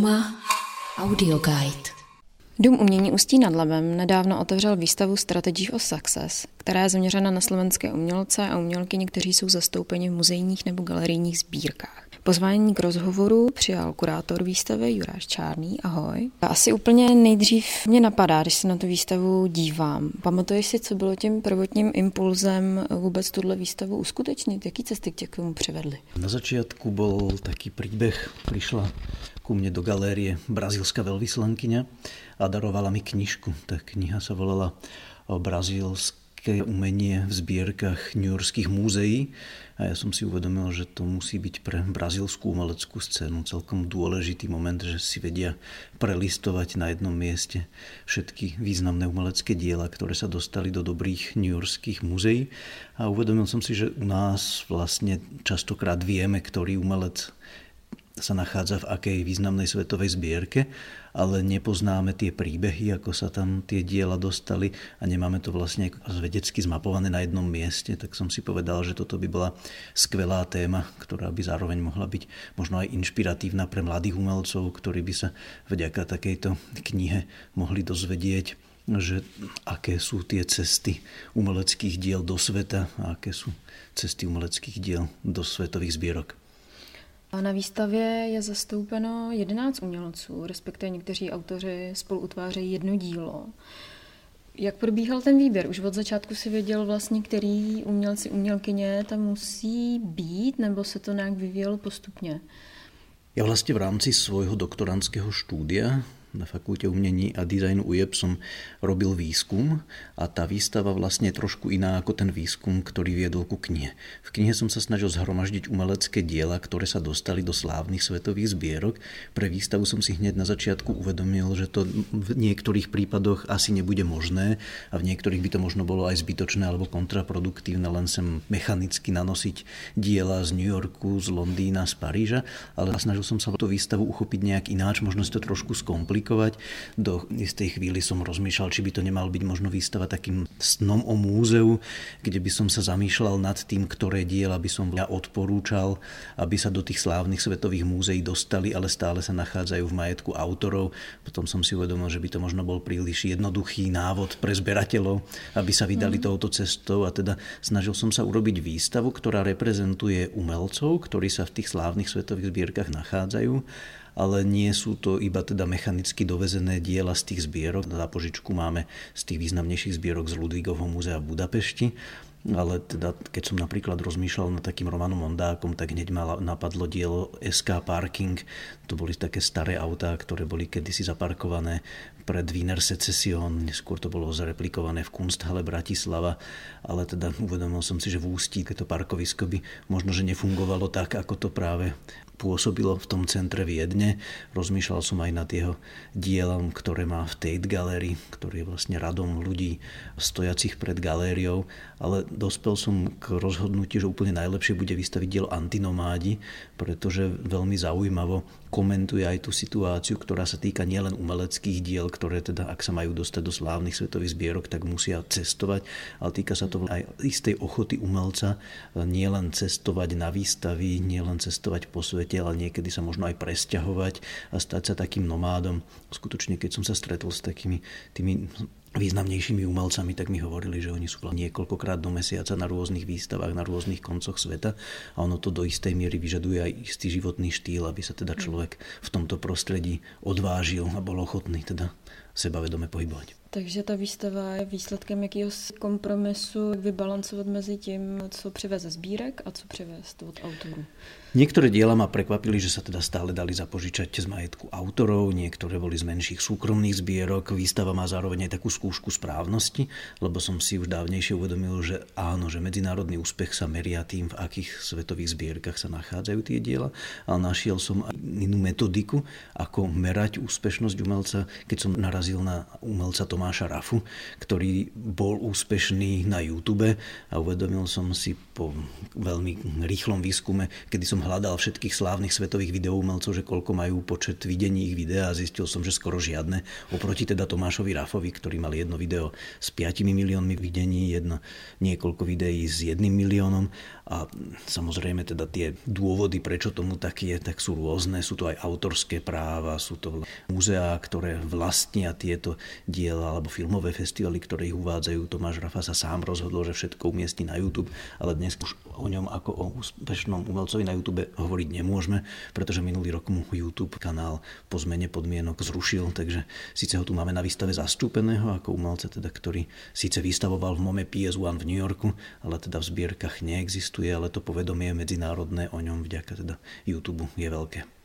Trauma Audio Guide. Dům umění Ústí nad Labem nedávno otevřel výstavu Strategies of Success, která je zaměřena na slovenské umělce a umělkyně, kteří jsou zastoupeni v muzejních nebo galerijních sbírkách. Pozvání k rozhovoru přijal kurátor výstavy Juráš Čárný. Ahoj. Asi úplně nejdřív mě napadá, když se na tu výstavu dívám. Pamatuješ si, co bylo tím prvotním impulzem vůbec tuhle výstavu uskutečnit? Jaký cesty k tomu přivedly? Na začátku byl taký príbeh. Prišla ku mne do galérie brazílska veľvyslankyňa a darovala mi knižku. Tá kniha sa volala Brazílsk umelecké umenie v zbierkach Yorkských múzeí. A ja som si uvedomil, že to musí byť pre brazilskú umeleckú scénu celkom dôležitý moment, že si vedia prelistovať na jednom mieste všetky významné umelecké diela, ktoré sa dostali do dobrých Yorkských múzeí. A uvedomil som si, že u nás vlastne častokrát vieme, ktorý umelec sa nachádza v akej významnej svetovej zbierke, ale nepoznáme tie príbehy, ako sa tam tie diela dostali a nemáme to vlastne vedecky zmapované na jednom mieste, tak som si povedal, že toto by bola skvelá téma, ktorá by zároveň mohla byť možno aj inšpiratívna pre mladých umelcov, ktorí by sa vďaka takejto knihe mohli dozvedieť že aké sú tie cesty umeleckých diel do sveta a aké sú cesty umeleckých diel do svetových zbierok. Na výstavě je zastoupeno 11 umělců, respektive někteří autoři spolu utvářejí jedno dílo. Jak probíhal ten výběr? Už od začátku si věděl vlastně, který umělci, umělkyně tam musí být, nebo se to nějak vyvíjelo postupně? Ja vlastne v rámci svojho doktorandského štúdia na fakulte umení a dizajnu UJEP som robil výskum a tá výstava vlastne je trošku iná ako ten výskum, ktorý viedol ku knihe. V knihe som sa snažil zhromaždiť umelecké diela, ktoré sa dostali do slávnych svetových zbierok. Pre výstavu som si hneď na začiatku uvedomil, že to v niektorých prípadoch asi nebude možné a v niektorých by to možno bolo aj zbytočné alebo kontraproduktívne len sem mechanicky nanosiť diela z New Yorku, z Londýna, z Paríža, ale snažil som sa tú výstavu uchopiť nejak ináč, možno si to trošku skomplikovať aplikovať. Do istej chvíli som rozmýšľal, či by to nemal byť možno výstava takým snom o múzeu, kde by som sa zamýšľal nad tým, ktoré diela by som ja odporúčal, aby sa do tých slávnych svetových múzeí dostali, ale stále sa nachádzajú v majetku autorov. Potom som si uvedomil, že by to možno bol príliš jednoduchý návod pre zberateľov, aby sa vydali mm. touto cestou a teda snažil som sa urobiť výstavu, ktorá reprezentuje umelcov, ktorí sa v tých slávnych svetových zbierkach nachádzajú ale nie sú to iba teda mechanicky dovezené diela z tých zbierok. Na požičku máme z tých významnejších zbierok z Ludvíkovho múzea v Budapešti ale teda keď som napríklad rozmýšľal nad takým Romanom Mondákom, tak hneď ma napadlo dielo SK Parking. To boli také staré autá, ktoré boli kedysi zaparkované pred Wiener Secession, neskôr to bolo zreplikované v Kunsthalle Bratislava, ale teda uvedomil som si, že v Ústí to parkovisko by možno, že nefungovalo tak, ako to práve pôsobilo v tom centre Viedne. Rozmýšľal som aj nad jeho dielom, ktoré má v Tate Gallery, ktorý je vlastne radom ľudí stojacich pred galériou, ale dospel som k rozhodnutiu, že úplne najlepšie bude vystaviť dielo Antinomádi, pretože veľmi zaujímavo komentuje aj tú situáciu, ktorá sa týka nielen umeleckých diel, ktoré teda, ak sa majú dostať do slávnych svetových zbierok, tak musia cestovať, ale týka sa to aj istej ochoty umelca nielen cestovať na výstavy, nielen cestovať po svete, ale niekedy sa možno aj presťahovať a stať sa takým nomádom. Skutočne, keď som sa stretol s takými tými významnejšími umelcami, tak mi hovorili, že oni sú niekoľkokrát do mesiaca na rôznych výstavách, na rôznych koncoch sveta a ono to do istej miery vyžaduje aj istý životný štýl, aby sa teda človek v tomto prostredí odvážil a bol ochotný teda sebavedome pohybovať. Takže ta výstava je výsledkem jakého kompromisu vybalancovat mezi tím, co přiveze sbírek a co přivést od autorů. Niektoré diela ma prekvapili, že sa teda stále dali zapožičať z majetku autorov, niektoré boli z menších súkromných zbierok. Výstava má zároveň aj takú skúšku správnosti, lebo som si už dávnejšie uvedomil, že áno, že medzinárodný úspech sa meria tým, v akých svetových zbierkach sa nachádzajú tie diela, ale našiel som inú metodiku, ako merať úspešnosť umelca, keď som narazil na umelca Tom Tomáša Rafu, ktorý bol úspešný na YouTube a uvedomil som si po veľmi rýchlom výskume, kedy som hľadal všetkých slávnych svetových videoumelcov, že koľko majú počet videní ich videa a zistil som, že skoro žiadne. Oproti teda Tomášovi Rafovi, ktorý mal jedno video s 5 miliónmi videní, jedno, niekoľko videí s jedným miliónom a samozrejme teda tie dôvody, prečo tomu tak je, tak sú rôzne. Sú to aj autorské práva, sú to muzeá, ktoré vlastnia tieto diela, alebo filmové festivaly, ktoré ich uvádzajú. Tomáš Rafa sa sám rozhodol, že všetko umiestni na YouTube, ale dnes už o ňom ako o úspešnom umelcovi na YouTube hovoriť nemôžeme, pretože minulý rok mu YouTube kanál po zmene podmienok zrušil, takže síce ho tu máme na výstave zastúpeného ako umelca, teda, ktorý síce vystavoval v MoME PS1 v New Yorku, ale teda v zbierkach neexistuje existuje, ale to povedomie medzinárodné o ňom vďaka teda YouTube je veľké.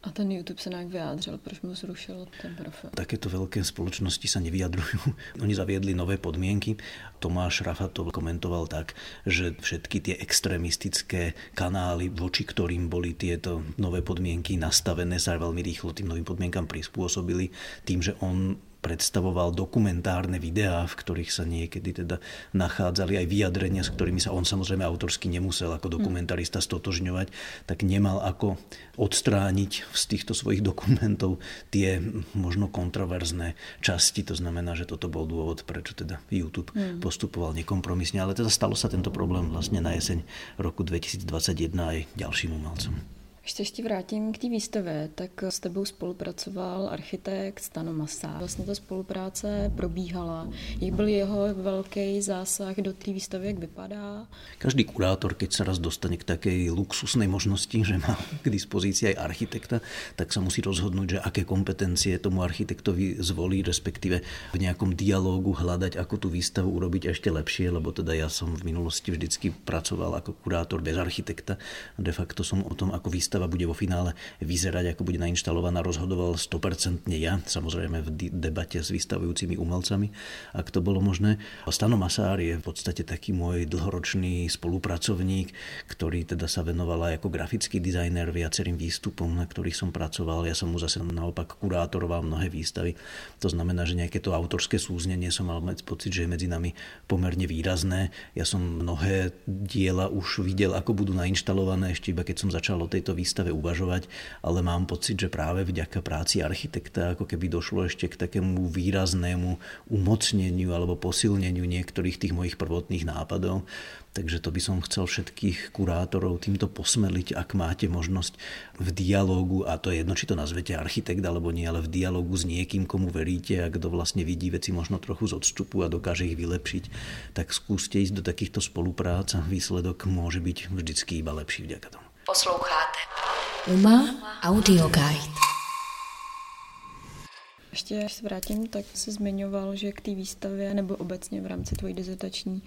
A ten YouTube sa nejak vyjádřil, proč mu zrušil ten profil? Takéto veľké spoločnosti sa nevyjadrujú. Oni zaviedli nové podmienky. Tomáš Rafa to komentoval tak, že všetky tie extrémistické kanály, voči ktorým boli tieto nové podmienky nastavené, sa veľmi rýchlo tým novým podmienkam prispôsobili tým, že on predstavoval dokumentárne videá, v ktorých sa niekedy teda nachádzali aj vyjadrenia, s ktorými sa on samozrejme autorsky nemusel ako dokumentarista stotožňovať, tak nemal ako odstrániť z týchto svojich dokumentov tie možno kontroverzné časti. To znamená, že toto bol dôvod, prečo teda YouTube mm. postupoval nekompromisne. Ale teda stalo sa tento problém vlastne na jeseň roku 2021 aj ďalším umelcom. Ještě ještě vrátím k té výstavě, tak s tebou spolupracoval architekt Stano Masa. Vlastně ta spolupráce probíhala. Jak byl jeho velký zásah do té výstavy, jak vypadá? Každý kurátor, keď sa raz dostane k takej luxusnej možnosti, že má k dispozícii aj architekta, tak sa musí rozhodnúť, že aké kompetencie tomu architektovi zvolí, respektíve v nejakom dialógu hľadať, ako tú výstavu urobiť ešte lepšie, lebo teda ja som v minulosti vždycky pracoval ako kurátor bez architekta. De facto som o tom, ako výstavu výstava bude vo finále vyzerať, ako bude nainštalovaná, rozhodoval 100% ja, samozrejme v debate s vystavujúcimi umelcami, ak to bolo možné. Stano Masár je v podstate taký môj dlhoročný spolupracovník, ktorý teda sa venoval aj ako grafický dizajner viacerým výstupom, na ktorých som pracoval. Ja som mu zase naopak kurátoroval mnohé výstavy. To znamená, že nejaké to autorské súznenie som mal pocit, že je medzi nami pomerne výrazné. Ja som mnohé diela už videl, ako budú nainštalované, ešte iba keď som začal o tejto výstave uvažovať, ale mám pocit, že práve vďaka práci architekta ako keby došlo ešte k takému výraznému umocneniu alebo posilneniu niektorých tých mojich prvotných nápadov. Takže to by som chcel všetkých kurátorov týmto posmeliť, ak máte možnosť v dialógu, a to je jedno, či to nazvete architekt alebo nie, ale v dialógu s niekým, komu veríte a kto vlastne vidí veci možno trochu z odstupu a dokáže ich vylepšiť, tak skúste ísť do takýchto spoluprác a výsledok môže byť vždycky iba lepší vďaka tomu. Posloucháte Uma Audio Guide. Ještě až se vrátím, tak se zmiňoval, že k té výstavě nebo obecně v rámci tvojí dizertační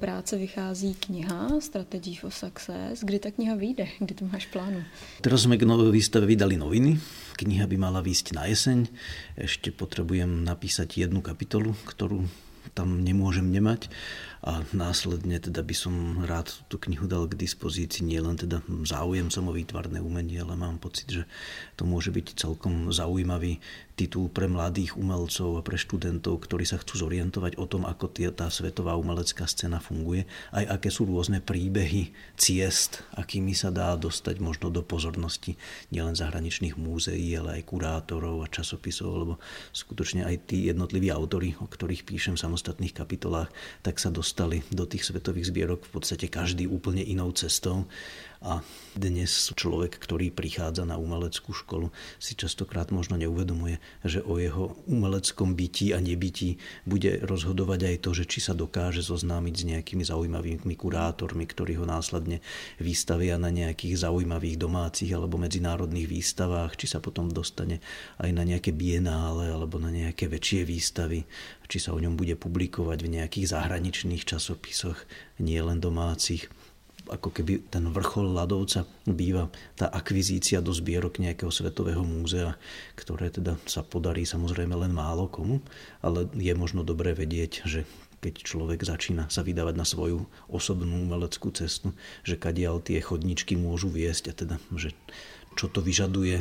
práce vychází kniha Strategy for Success. Kdy ta kniha vyjde? Kdy to máš plánu? Teraz sme k novej výstave vydali noviny. Kniha by mala výjsť na jeseň. Ešte potrebujem napísať jednu kapitolu, ktorú tam nemôžem nemať. A následne teda by som rád tú knihu dal k dispozícii nielen teda záujemcom o výtvarné umenie, ale mám pocit, že to môže byť celkom zaujímavý titul pre mladých umelcov a pre študentov, ktorí sa chcú zorientovať o tom, ako tie, tá svetová umelecká scéna funguje, aj aké sú rôzne príbehy ciest, akými sa dá dostať možno do pozornosti nielen zahraničných múzeí, ale aj kurátorov a časopisov, lebo skutočne aj tí jednotliví autory, o ktorých píšem v samostatných kapitolách, tak sa dostali do tých svetových zbierok v podstate každý úplne inou cestou. A dnes človek, ktorý prichádza na umeleckú školu, si častokrát možno neuvedomuje, že o jeho umeleckom byti a nebyti bude rozhodovať aj to, že či sa dokáže zoznámiť s nejakými zaujímavými kurátormi, ktorí ho následne vystavia na nejakých zaujímavých domácich alebo medzinárodných výstavách, či sa potom dostane aj na nejaké bienále alebo na nejaké väčšie výstavy, či sa o ňom bude publikovať v nejakých zahraničných časopisoch, nie len domácich. Ako keby ten vrchol ľadovca býva tá akvizícia do zbierok nejakého svetového múzea, ktoré teda sa podarí samozrejme len málo komu, ale je možno dobré vedieť, že keď človek začína sa vydávať na svoju osobnú umeleckú cestu, že kadiaľ tie chodničky môžu viesť a teda, že čo to vyžaduje,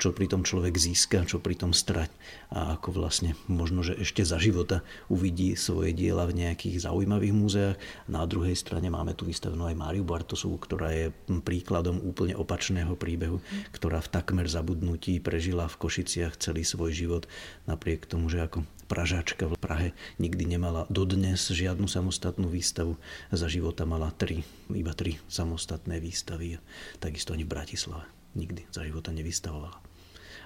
čo pri tom človek získa, čo pri tom strať a ako vlastne možno, že ešte za života uvidí svoje diela v nejakých zaujímavých múzeách. Na druhej strane máme tu vystavenú aj Máriu Bartosovú, ktorá je príkladom úplne opačného príbehu, ktorá v takmer zabudnutí prežila v Košiciach celý svoj život, napriek tomu, že ako Pražačka v Prahe nikdy nemala dodnes žiadnu samostatnú výstavu. Za života mala tri, iba tri samostatné výstavy. Takisto ani v Bratislave nikdy za života nevystavovala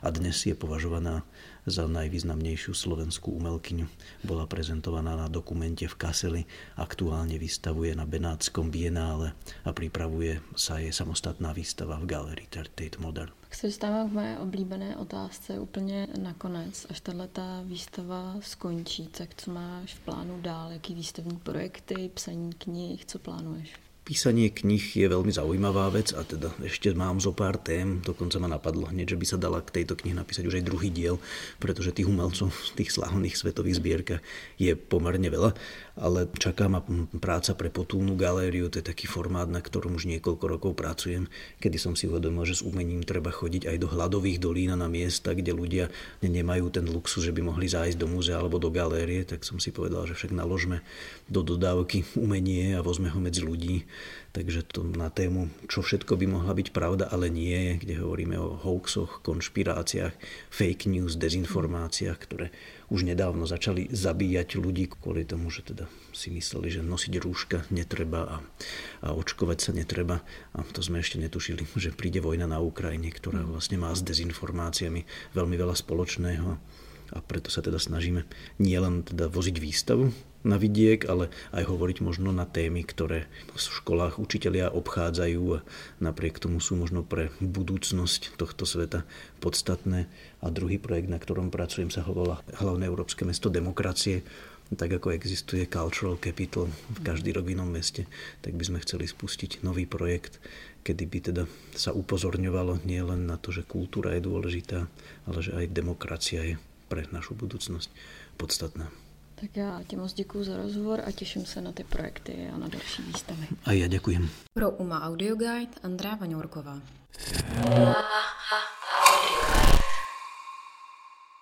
a dnes je považovaná za najvýznamnejšiu slovenskú umelkyňu. Bola prezentovaná na dokumente v Kaseli, aktuálne vystavuje na Benátskom bienále a pripravuje sa jej samostatná výstava v Galerii Tate Modern. Se dostávám k mé oblíbené otázce úplně nakonec. Až tahle ta výstava skončí, tak co máš v plánu dál? Jaký výstavní projekty, psaní knih, co plánuješ? Písanie knih je veľmi zaujímavá vec a teda ešte mám zo pár tém, dokonca ma napadlo hneď, že by sa dala k tejto knihe napísať už aj druhý diel, pretože tých umelcov v tých slávnych svetových zbierkach je pomerne veľa, ale čaká ma práca pre potulnú galériu, to je taký formát, na ktorom už niekoľko rokov pracujem, kedy som si uvedomil, že s umením treba chodiť aj do hladových dolín a na miesta, kde ľudia nemajú ten luxus, že by mohli zájsť do múzea alebo do galérie, tak som si povedal, že však naložme do dodávky umenie a vozme ho medzi ľudí Takže to na tému, čo všetko by mohla byť pravda, ale nie kde hovoríme o hoaxoch, konšpiráciách, fake news, dezinformáciách, ktoré už nedávno začali zabíjať ľudí kvôli tomu, že teda si mysleli, že nosiť rúška netreba a, a očkovať sa netreba. A to sme ešte netušili, že príde vojna na Ukrajine, ktorá vlastne má s dezinformáciami veľmi veľa spoločného a preto sa teda snažíme nielen teda voziť výstavu na vidiek, ale aj hovoriť možno na témy, ktoré v školách učitelia obchádzajú a napriek tomu sú možno pre budúcnosť tohto sveta podstatné. A druhý projekt, na ktorom pracujem, sa hovorí Hlavné európske mesto demokracie tak ako existuje Cultural Capital v každý rok meste, tak by sme chceli spustiť nový projekt, kedy by teda sa upozorňovalo nielen na to, že kultúra je dôležitá, ale že aj demokracia je pre našu budúcnosť podstatná. Tak já ti moc děkuji za rozhovor a těším se na ty projekty a na další výstavy. A já děkuji. Pro UMA Audio Guide Andrá Vaňourková.